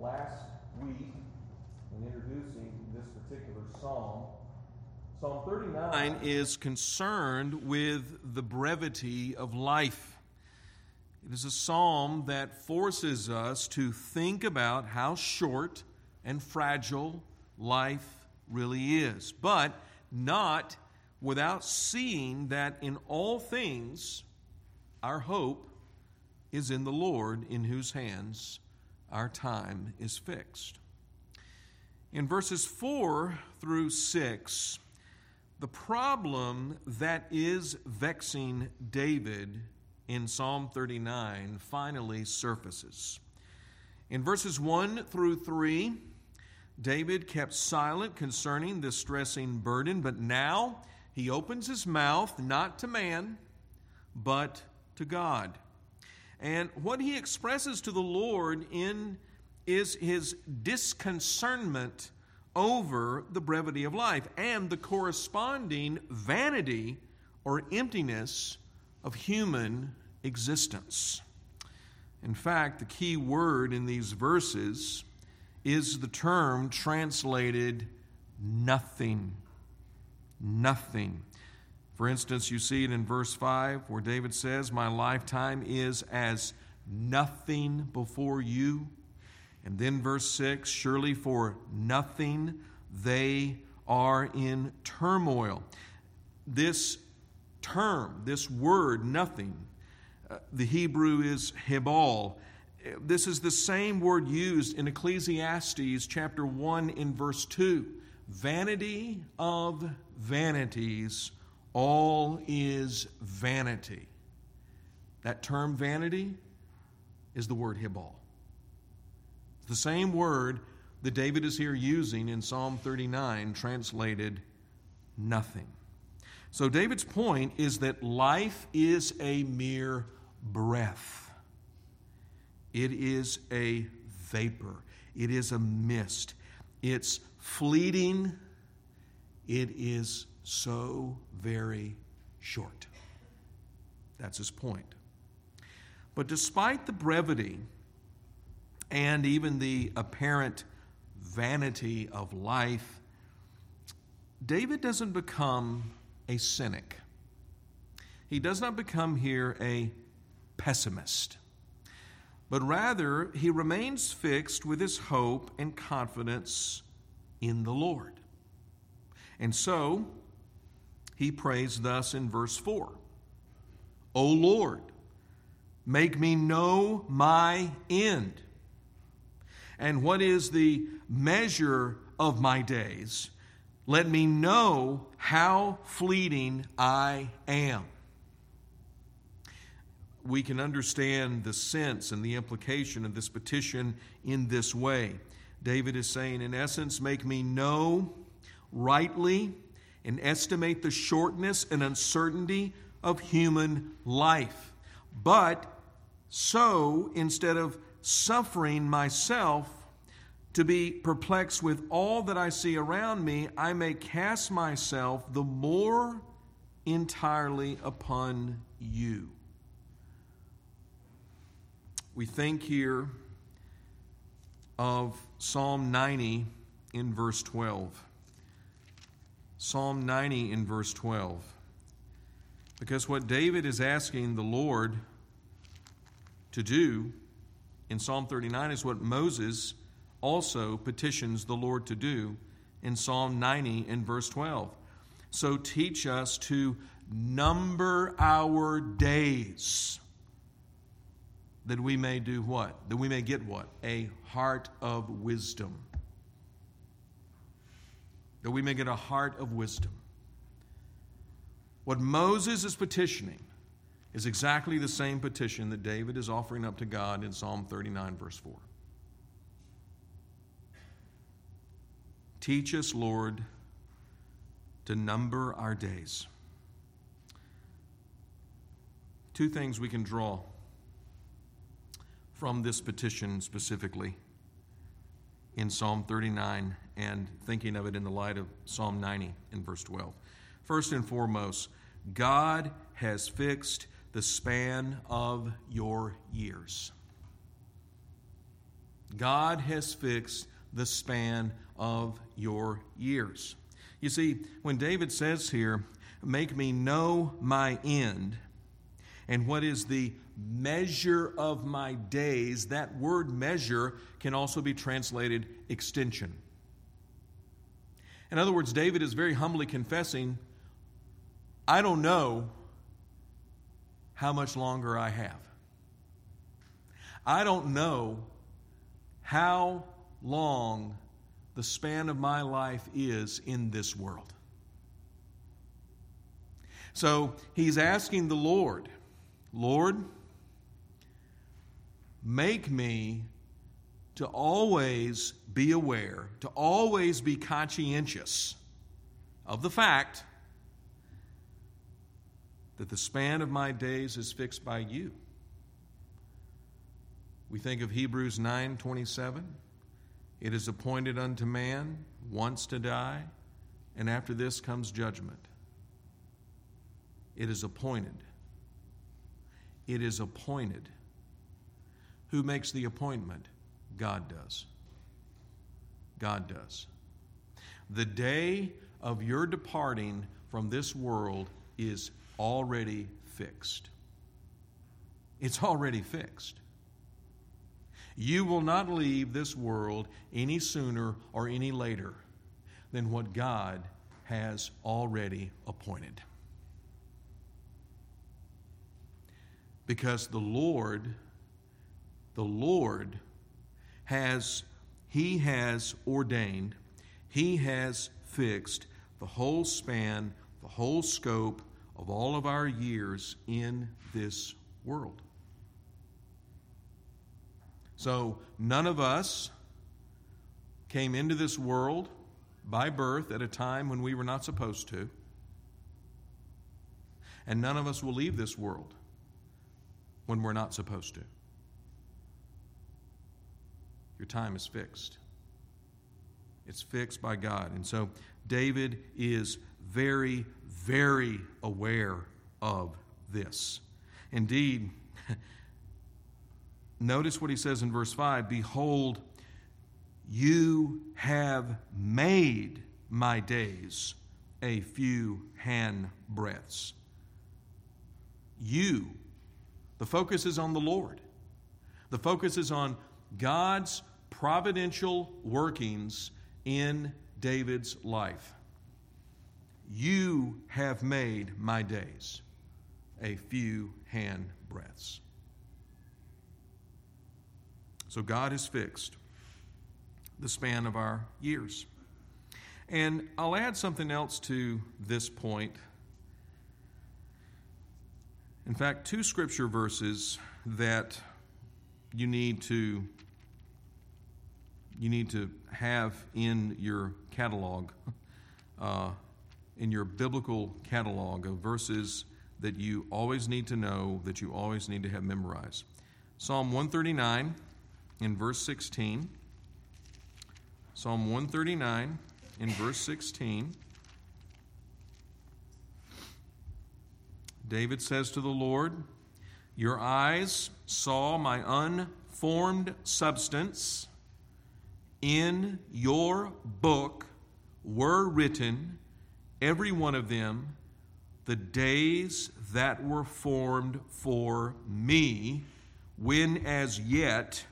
last week in introducing this particular psalm. Psalm 39 is concerned with the brevity of life. It is a psalm that forces us to think about how short and fragile life really is, but not without seeing that in all things our hope is in the Lord, in whose hands our time is fixed. In verses 4 through 6, the problem that is vexing David in Psalm 39 finally surfaces. In verses 1 through 3, David kept silent concerning this stressing burden, but now he opens his mouth not to man, but to God. And what he expresses to the Lord in is his disconcernment over the brevity of life and the corresponding vanity or emptiness of human existence. In fact, the key word in these verses is the term translated nothing. Nothing. For instance, you see it in verse 5 where David says, My lifetime is as nothing before you. And then verse 6 Surely for nothing they are in turmoil. This term, this word, nothing, uh, the Hebrew is hebal. This is the same word used in Ecclesiastes chapter 1 in verse 2. Vanity of vanities, all is vanity. That term vanity is the word hebal. It's the same word that David is here using in Psalm 39, translated nothing. So, David's point is that life is a mere breath, it is a vapor, it is a mist, it's fleeting, it is so very short. That's his point. But despite the brevity and even the apparent vanity of life, David doesn't become a cynic. He does not become here a pessimist, but rather he remains fixed with his hope and confidence in the Lord. And so he prays thus in verse 4 O Lord, make me know my end. And what is the measure of my days? Let me know how fleeting I am. We can understand the sense and the implication of this petition in this way. David is saying, in essence, make me know rightly and estimate the shortness and uncertainty of human life. But so, instead of suffering myself, to be perplexed with all that I see around me, I may cast myself the more entirely upon you. We think here of Psalm 90 in verse 12. Psalm 90 in verse 12. Because what David is asking the Lord to do in Psalm 39 is what Moses also petitions the Lord to do in Psalm 90 in verse 12. So teach us to number our days that we may do what? That we may get what? A heart of wisdom. That we may get a heart of wisdom. What Moses is petitioning is exactly the same petition that David is offering up to God in Psalm 39, verse 4. Teach us, Lord, to number our days. Two things we can draw from this petition specifically in Psalm 39 and thinking of it in the light of Psalm 90 in verse 12. First and foremost, God has fixed the span of your years. God has fixed the span of your years. You see, when David says here, Make me know my end, and what is the measure of my days, that word measure can also be translated extension. In other words, David is very humbly confessing, I don't know how much longer I have. I don't know how long the span of my life is in this world. So he's asking the Lord, Lord, make me to always be aware, to always be conscientious of the fact that the span of my days is fixed by you. We think of Hebrews 9:27. It is appointed unto man once to die, and after this comes judgment. It is appointed. It is appointed. Who makes the appointment? God does. God does. The day of your departing from this world is already fixed. It's already fixed. You will not leave this world any sooner or any later than what God has already appointed. Because the Lord, the Lord has, He has ordained, He has fixed the whole span, the whole scope of all of our years in this world. So, none of us came into this world by birth at a time when we were not supposed to. And none of us will leave this world when we're not supposed to. Your time is fixed. It's fixed by God. And so David is very, very aware of this. Indeed, notice what he says in verse 5 Behold, you have made my days a few hand breadths. You. The focus is on the Lord. The focus is on God's providential workings in David's life. You have made my days a few hand breadths. So God has fixed the span of our years. And I'll add something else to this point. In fact, two scripture verses that you need to you need to have in your catalog, uh, in your biblical catalog of verses that you always need to know, that you always need to have memorized. Psalm 139 in verse 16. Psalm 139 in verse 16. David says to the Lord, Your eyes saw my unformed substance in your book were written, every one of them, the days that were formed for me, when as yet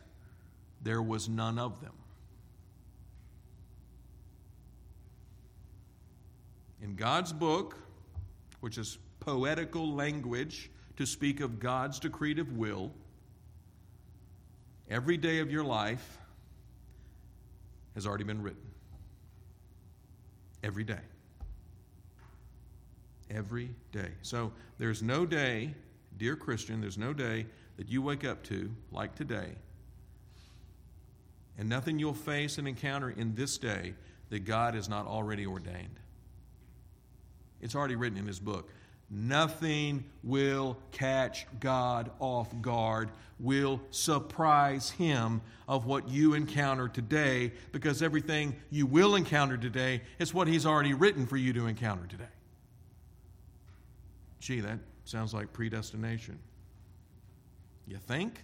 there was none of them. In God's book, which is poetical language to speak of God's decretive will, every day of your life has already been written. Every day. Every day. So there's no day, dear Christian, there's no day that you wake up to, like today, and nothing you'll face and encounter in this day that God has not already ordained. It's already written in His book. Nothing will catch God off guard, will surprise Him of what you encounter today, because everything you will encounter today is what He's already written for you to encounter today. Gee, that sounds like predestination. You think?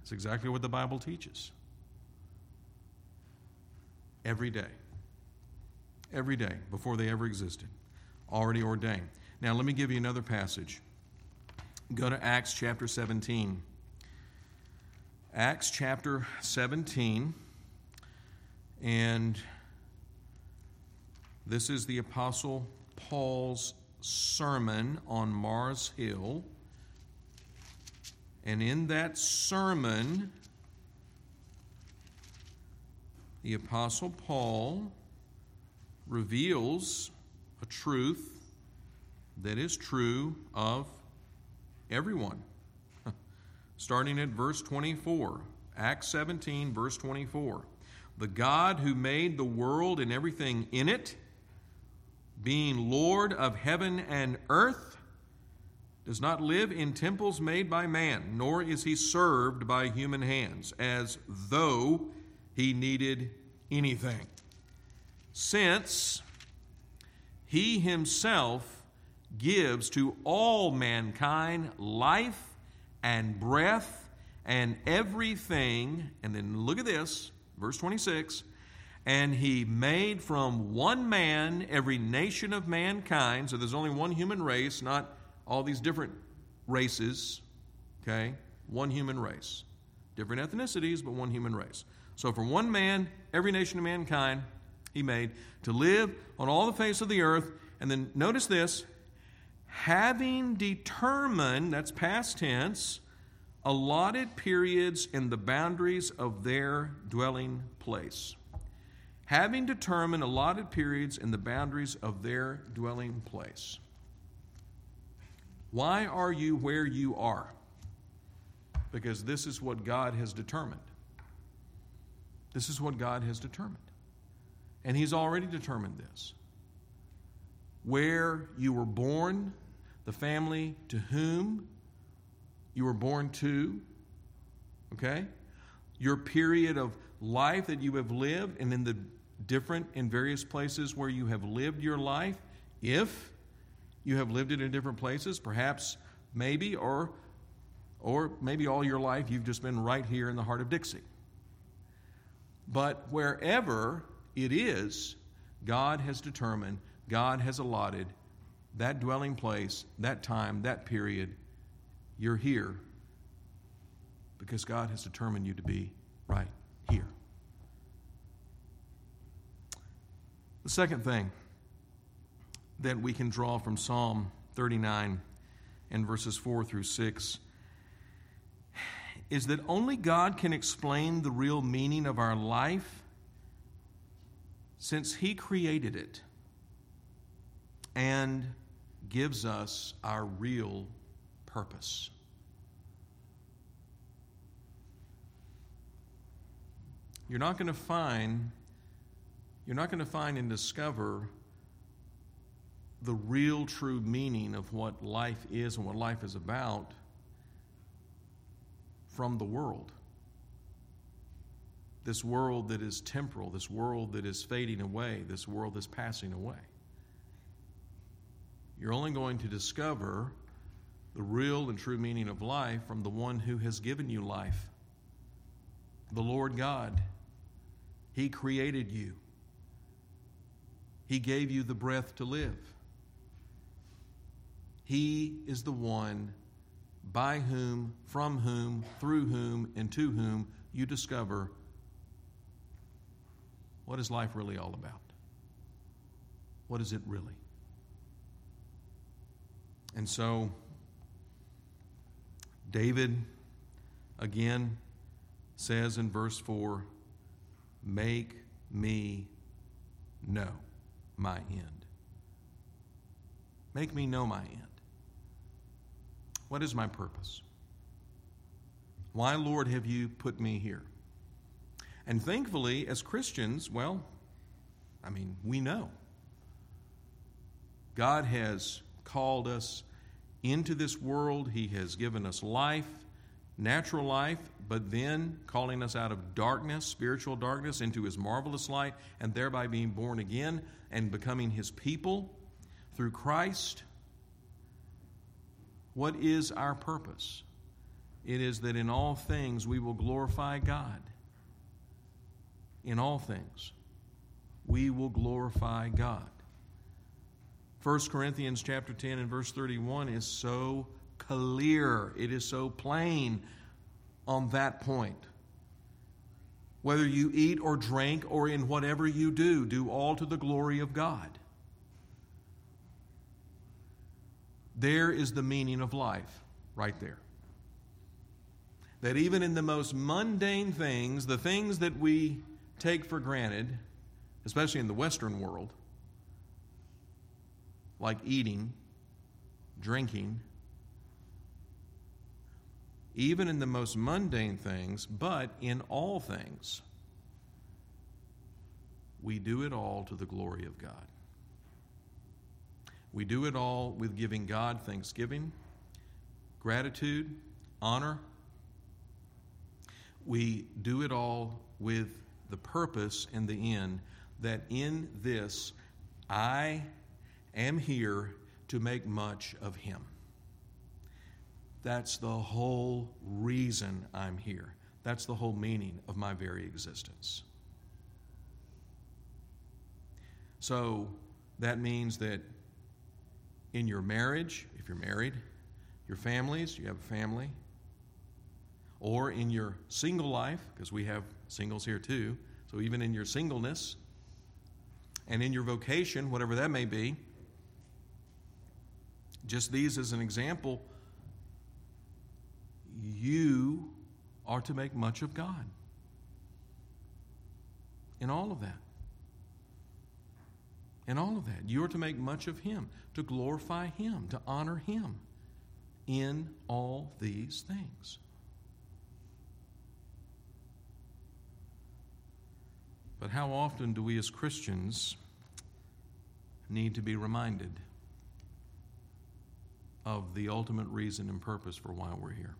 That's exactly what the Bible teaches. Every day. Every day, before they ever existed. Already ordained. Now, let me give you another passage. Go to Acts chapter 17. Acts chapter 17. And this is the Apostle Paul's sermon on Mars Hill. And in that sermon, the Apostle Paul reveals a truth that is true of everyone. Starting at verse 24, Acts 17, verse 24. The God who made the world and everything in it, being Lord of heaven and earth, does not live in temples made by man, nor is he served by human hands, as though he needed anything. Since he himself gives to all mankind life and breath and everything, and then look at this, verse 26 and he made from one man every nation of mankind. So there's only one human race, not all these different races, okay? One human race. Different ethnicities, but one human race. So from one man, every nation of mankind he made to live on all the face of the earth. And then notice this having determined, that's past tense, allotted periods in the boundaries of their dwelling place. Having determined allotted periods in the boundaries of their dwelling place. Why are you where you are? Because this is what God has determined. This is what God has determined. And He's already determined this. Where you were born, the family to whom you were born to, okay? Your period of life that you have lived, and in the different in various places where you have lived your life, if you have lived it in different places, perhaps, maybe, or, or maybe all your life you've just been right here in the heart of Dixie. But wherever it is, God has determined, God has allotted that dwelling place, that time, that period. You're here because God has determined you to be right here. The second thing that we can draw from Psalm 39 and verses 4 through 6 is that only God can explain the real meaning of our life since He created it and gives us our real purpose. You're not going to find you're not going to find and discover the real true meaning of what life is and what life is about from the world. This world that is temporal, this world that is fading away, this world that's passing away. You're only going to discover the real and true meaning of life from the one who has given you life, the Lord God. He created you, He gave you the breath to live. He is the one by whom, from whom, through whom, and to whom you discover what is life really all about? What is it really? And so, David again says in verse 4 Make me know my end. Make me know my end. What is my purpose? Why, Lord, have you put me here? And thankfully, as Christians, well, I mean, we know. God has called us into this world, He has given us life, natural life, but then calling us out of darkness, spiritual darkness, into His marvelous light, and thereby being born again and becoming His people through Christ. What is our purpose? it is that in all things we will glorify God. In all things, we will glorify God. 1 Corinthians chapter 10 and verse 31 is so clear. It is so plain on that point. Whether you eat or drink or in whatever you do, do all to the glory of God. There is the meaning of life, right there. That even in the most mundane things, the things that we take for granted, especially in the Western world, like eating, drinking, even in the most mundane things, but in all things, we do it all to the glory of God. We do it all with giving God thanksgiving, gratitude, honor. We do it all with the purpose and the end that in this I am here to make much of Him. That's the whole reason I'm here. That's the whole meaning of my very existence. So that means that in your marriage, if you're married, your families, you have a family, or in your single life, because we have singles here too, so even in your singleness, and in your vocation, whatever that may be, just these as an example, you are to make much of God in all of that. In all of that, you are to make much of Him, to glorify Him, to honor Him in all these things. But how often do we as Christians need to be reminded of the ultimate reason and purpose for why we're here?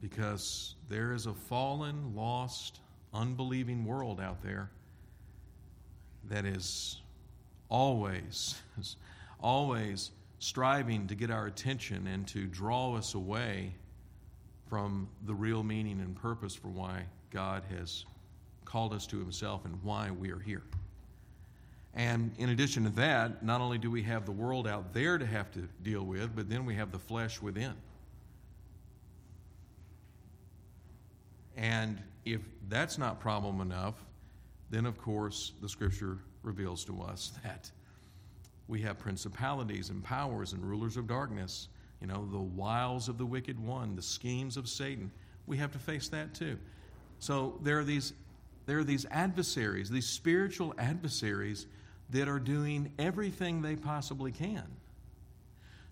Because there is a fallen, lost, unbelieving world out there that is always, always striving to get our attention and to draw us away from the real meaning and purpose for why God has called us to Himself and why we are here. And in addition to that, not only do we have the world out there to have to deal with, but then we have the flesh within. And if that's not problem enough, then of course the scripture reveals to us that we have principalities and powers and rulers of darkness, you know, the wiles of the wicked one, the schemes of Satan. We have to face that too. So there are these there are these adversaries, these spiritual adversaries that are doing everything they possibly can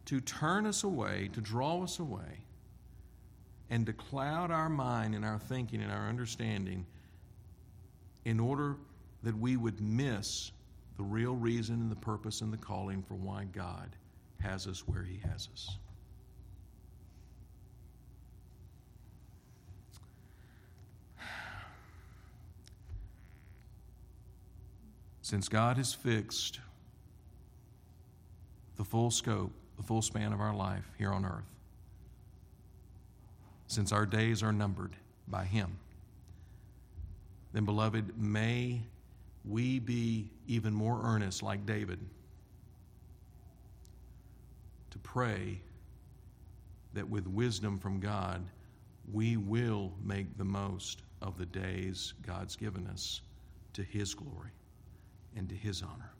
to turn us away, to draw us away, and to cloud our mind and our thinking and our understanding in order that we would miss the real reason and the purpose and the calling for why God has us where He has us. Since God has fixed the full scope, the full span of our life here on earth, since our days are numbered by Him, then, beloved, may we be even more earnest, like David, to pray that with wisdom from God, we will make the most of the days God's given us to His glory and to His honor.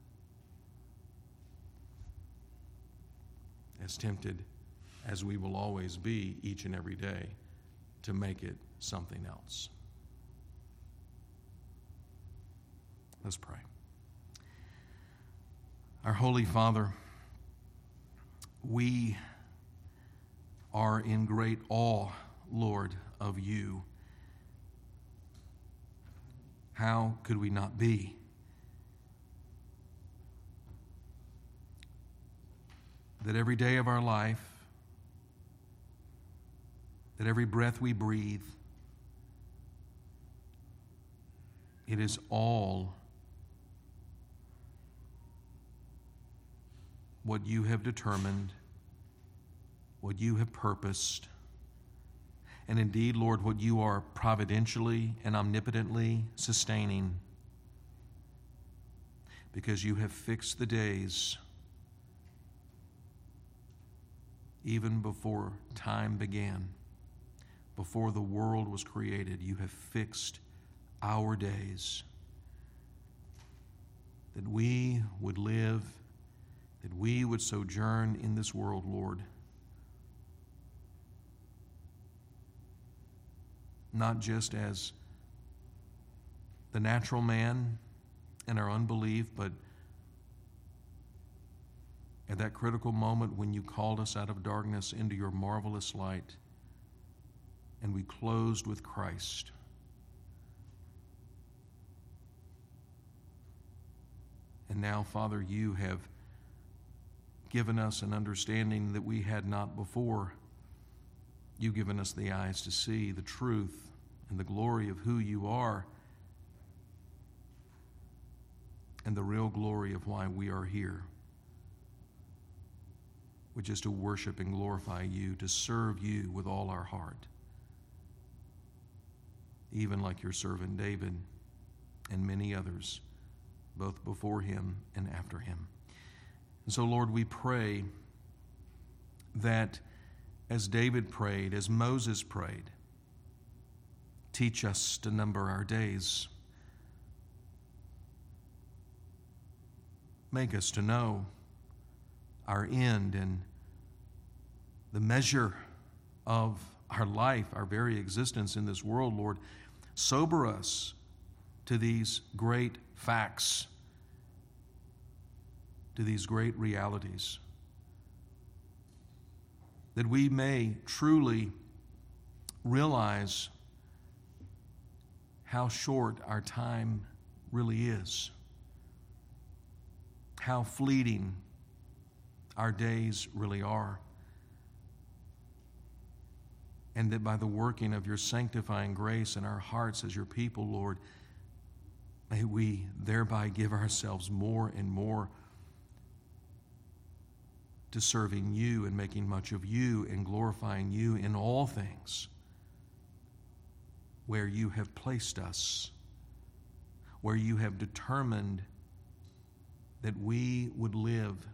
As tempted as we will always be each and every day to make it something else. Let's pray. Our Holy Father, we are in great awe, Lord, of you. How could we not be? That every day of our life, that every breath we breathe, it is all what you have determined what you have purposed. And indeed, Lord, what you are providentially and omnipotently sustaining. Because you have fixed the days even before time began, before the world was created, you have fixed our days that we would live, that we would sojourn in this world, Lord. Not just as the natural man and our unbelief, but at that critical moment when you called us out of darkness into your marvelous light and we closed with Christ. And now, Father, you have given us an understanding that we had not before. You've given us the eyes to see the truth and the glory of who you are and the real glory of why we are here, which is to worship and glorify you, to serve you with all our heart, even like your servant David and many others both before him and after him. And so, Lord, we pray that as David prayed, as Moses prayed, teach us to number our days. Make us to know our end and the measure of our life, our very existence in this world, Lord. Sober us to these great facts to these great realities. That we may truly realize how short our time really is, how fleeting our days really are, and that by the working of your sanctifying grace in our hearts as your people, Lord, may we thereby give ourselves more and more to serving you and making much of you and glorifying you in all things where you have placed us, where you have determined that we would live,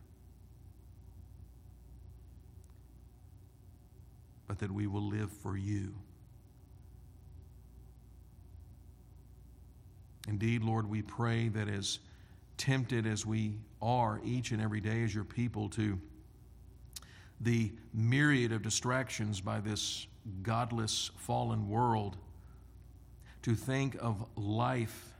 but that we will live for you. Indeed, Lord, we pray that as tempted as we are each and every day as your people to the myriad of distractions by this godless, fallen world, to think of life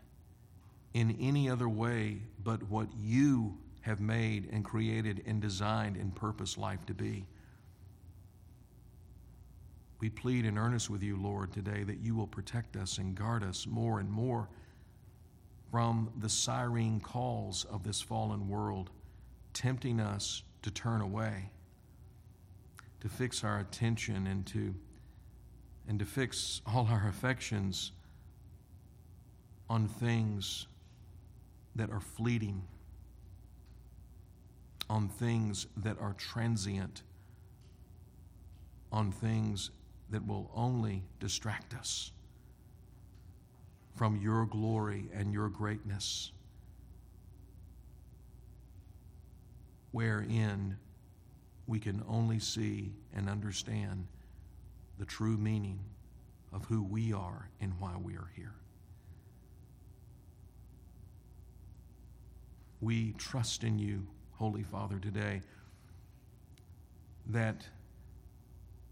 in any other way but what you have made and created and designed and purposed life to be. We plead in earnest with you, Lord, today that you will protect us and guard us more and more from the siren calls of this fallen world, tempting us to turn away to fix our attention and to, and to fix all our affections on things that are fleeting, on things that are transient, on things that will only distract us from your glory and your greatness, wherein we can only see and understand the true meaning of who we are and why we are here. We trust in you, Holy Father, today that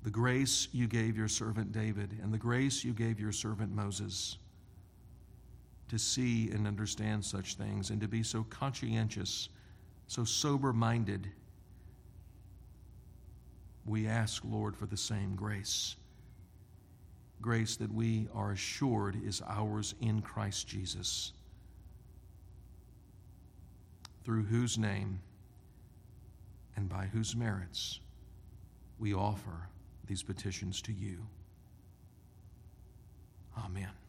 the grace you gave your servant David and the grace you gave your servant Moses to see and understand such things and to be so conscientious, so sober minded we ask, Lord, for the same grace. Grace that we are assured is ours in Christ Jesus, through whose name and by whose merits we offer these petitions to you. Amen.